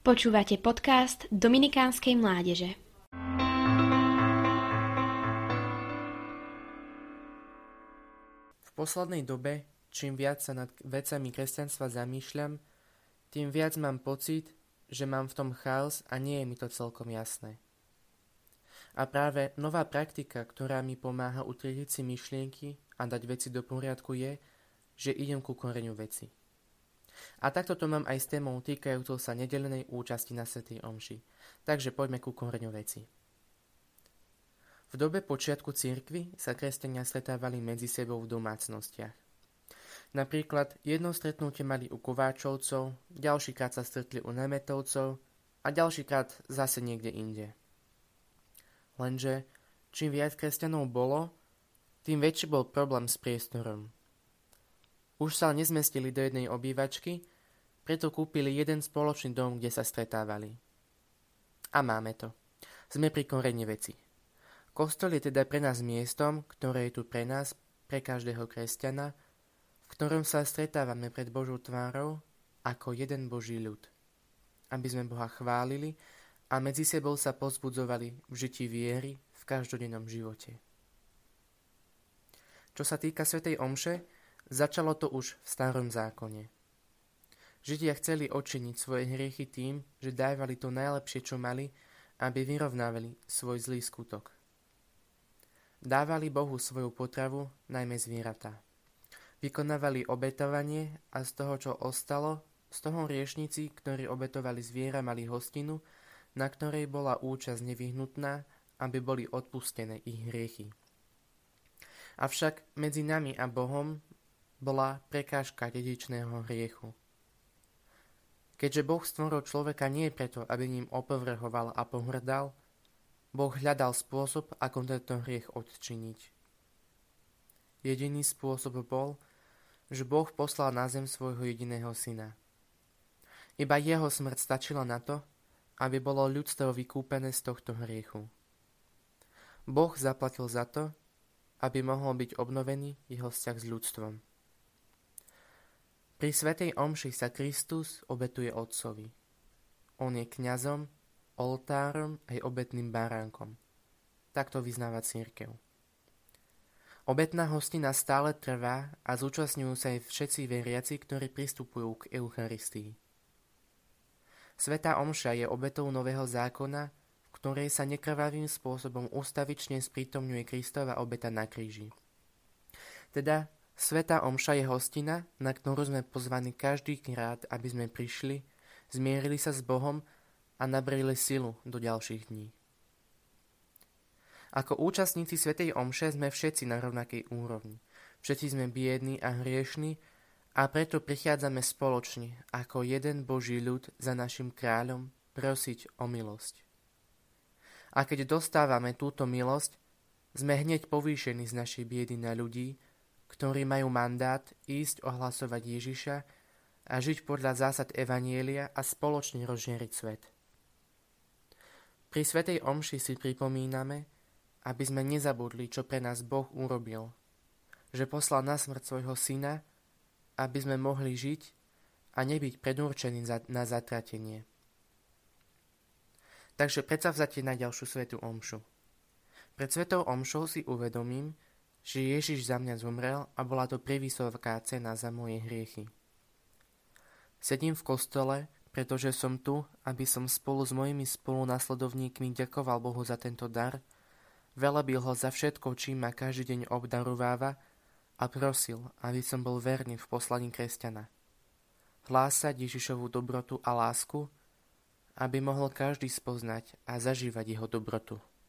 Počúvate podcast Dominikánskej mládeže. V poslednej dobe, čím viac sa nad vecami kresťanstva zamýšľam, tým viac mám pocit, že mám v tom chaos a nie je mi to celkom jasné. A práve nová praktika, ktorá mi pomáha utriediť si myšlienky a dať veci do poriadku je, že idem ku koreňu veci. A takto to mám aj s témou týkajúcou sa nedelenej účasti na Svetej Omši. Takže poďme ku koreňu veci. V dobe počiatku cirkvy sa kresťania stretávali medzi sebou v domácnostiach. Napríklad jedno stretnutie mali u Kováčovcov, ďalšíkrát sa stretli u Nemetovcov a ďalšíkrát zase niekde inde. Lenže čím viac kresťanov bolo, tým väčší bol problém s priestorom. Už sa nezmestili do jednej obývačky, preto kúpili jeden spoločný dom, kde sa stretávali. A máme to. Sme pri korene veci. Kostol je teda pre nás miestom, ktoré je tu pre nás, pre každého kresťana, v ktorom sa stretávame pred Božou tvárou ako jeden Boží ľud. Aby sme Boha chválili a medzi sebou sa pozbudzovali v žití viery v každodennom živote. Čo sa týka Svetej Omše, Začalo to už v starom zákone. Židia chceli odčiniť svoje hriechy tým, že dávali to najlepšie, čo mali, aby vyrovnávali svoj zlý skutok. Dávali Bohu svoju potravu, najmä zvieratá. Vykonávali obetovanie a z toho, čo ostalo, z toho riešnici, ktorí obetovali zviera, mali hostinu, na ktorej bola účasť nevyhnutná, aby boli odpustené ich hriechy. Avšak medzi nami a Bohom bola prekážka dedičného hriechu. Keďže Boh stvoril človeka nie preto, aby ním opovrhoval a pohrdal, Boh hľadal spôsob, ako tento hriech odčiniť. Jediný spôsob bol, že Boh poslal na zem svojho jediného syna. Iba jeho smrť stačila na to, aby bolo ľudstvo vykúpené z tohto hriechu. Boh zaplatil za to, aby mohol byť obnovený jeho vzťah s ľudstvom. Pri Svetej Omši sa Kristus obetuje Otcovi. On je kňazom, oltárom aj obetným baránkom. Takto vyznáva církev. Obetná hostina stále trvá a zúčastňujú sa aj všetci veriaci, ktorí pristupujú k Eucharistii. Sveta Omša je obetou nového zákona, v ktorej sa nekrvavým spôsobom ustavične sprítomňuje Kristova obeta na kríži. Teda Sveta Omša je hostina, na ktorú sme pozvaní každý krát, aby sme prišli, zmierili sa s Bohom a nabrili silu do ďalších dní. Ako účastníci Svetej Omše sme všetci na rovnakej úrovni. Všetci sme biední a hriešni a preto prichádzame spoločne ako jeden Boží ľud za našim kráľom prosiť o milosť. A keď dostávame túto milosť, sme hneď povýšení z našej biedy na ľudí, ktorí majú mandát ísť ohlasovať Ježiša a žiť podľa zásad Evanielia a spoločne rozžieriť svet. Pri Svetej Omši si pripomíname, aby sme nezabudli, čo pre nás Boh urobil, že poslal na smrť svojho syna, aby sme mohli žiť a nebyť predurčení na zatratenie. Takže predsa vzate na ďalšiu svetú omšu. Pred svetou omšou si uvedomím, že Ježiš za mňa zomrel a bola to prevysoká cena za moje hriechy. Sedím v kostole, pretože som tu, aby som spolu s mojimi spolunasledovníkmi ďakoval Bohu za tento dar, velebil ho za všetko, čím ma každý deň obdarováva a prosil, aby som bol verný v poslaní kresťana. Hlásať Ježišovu dobrotu a lásku, aby mohol každý spoznať a zažívať jeho dobrotu.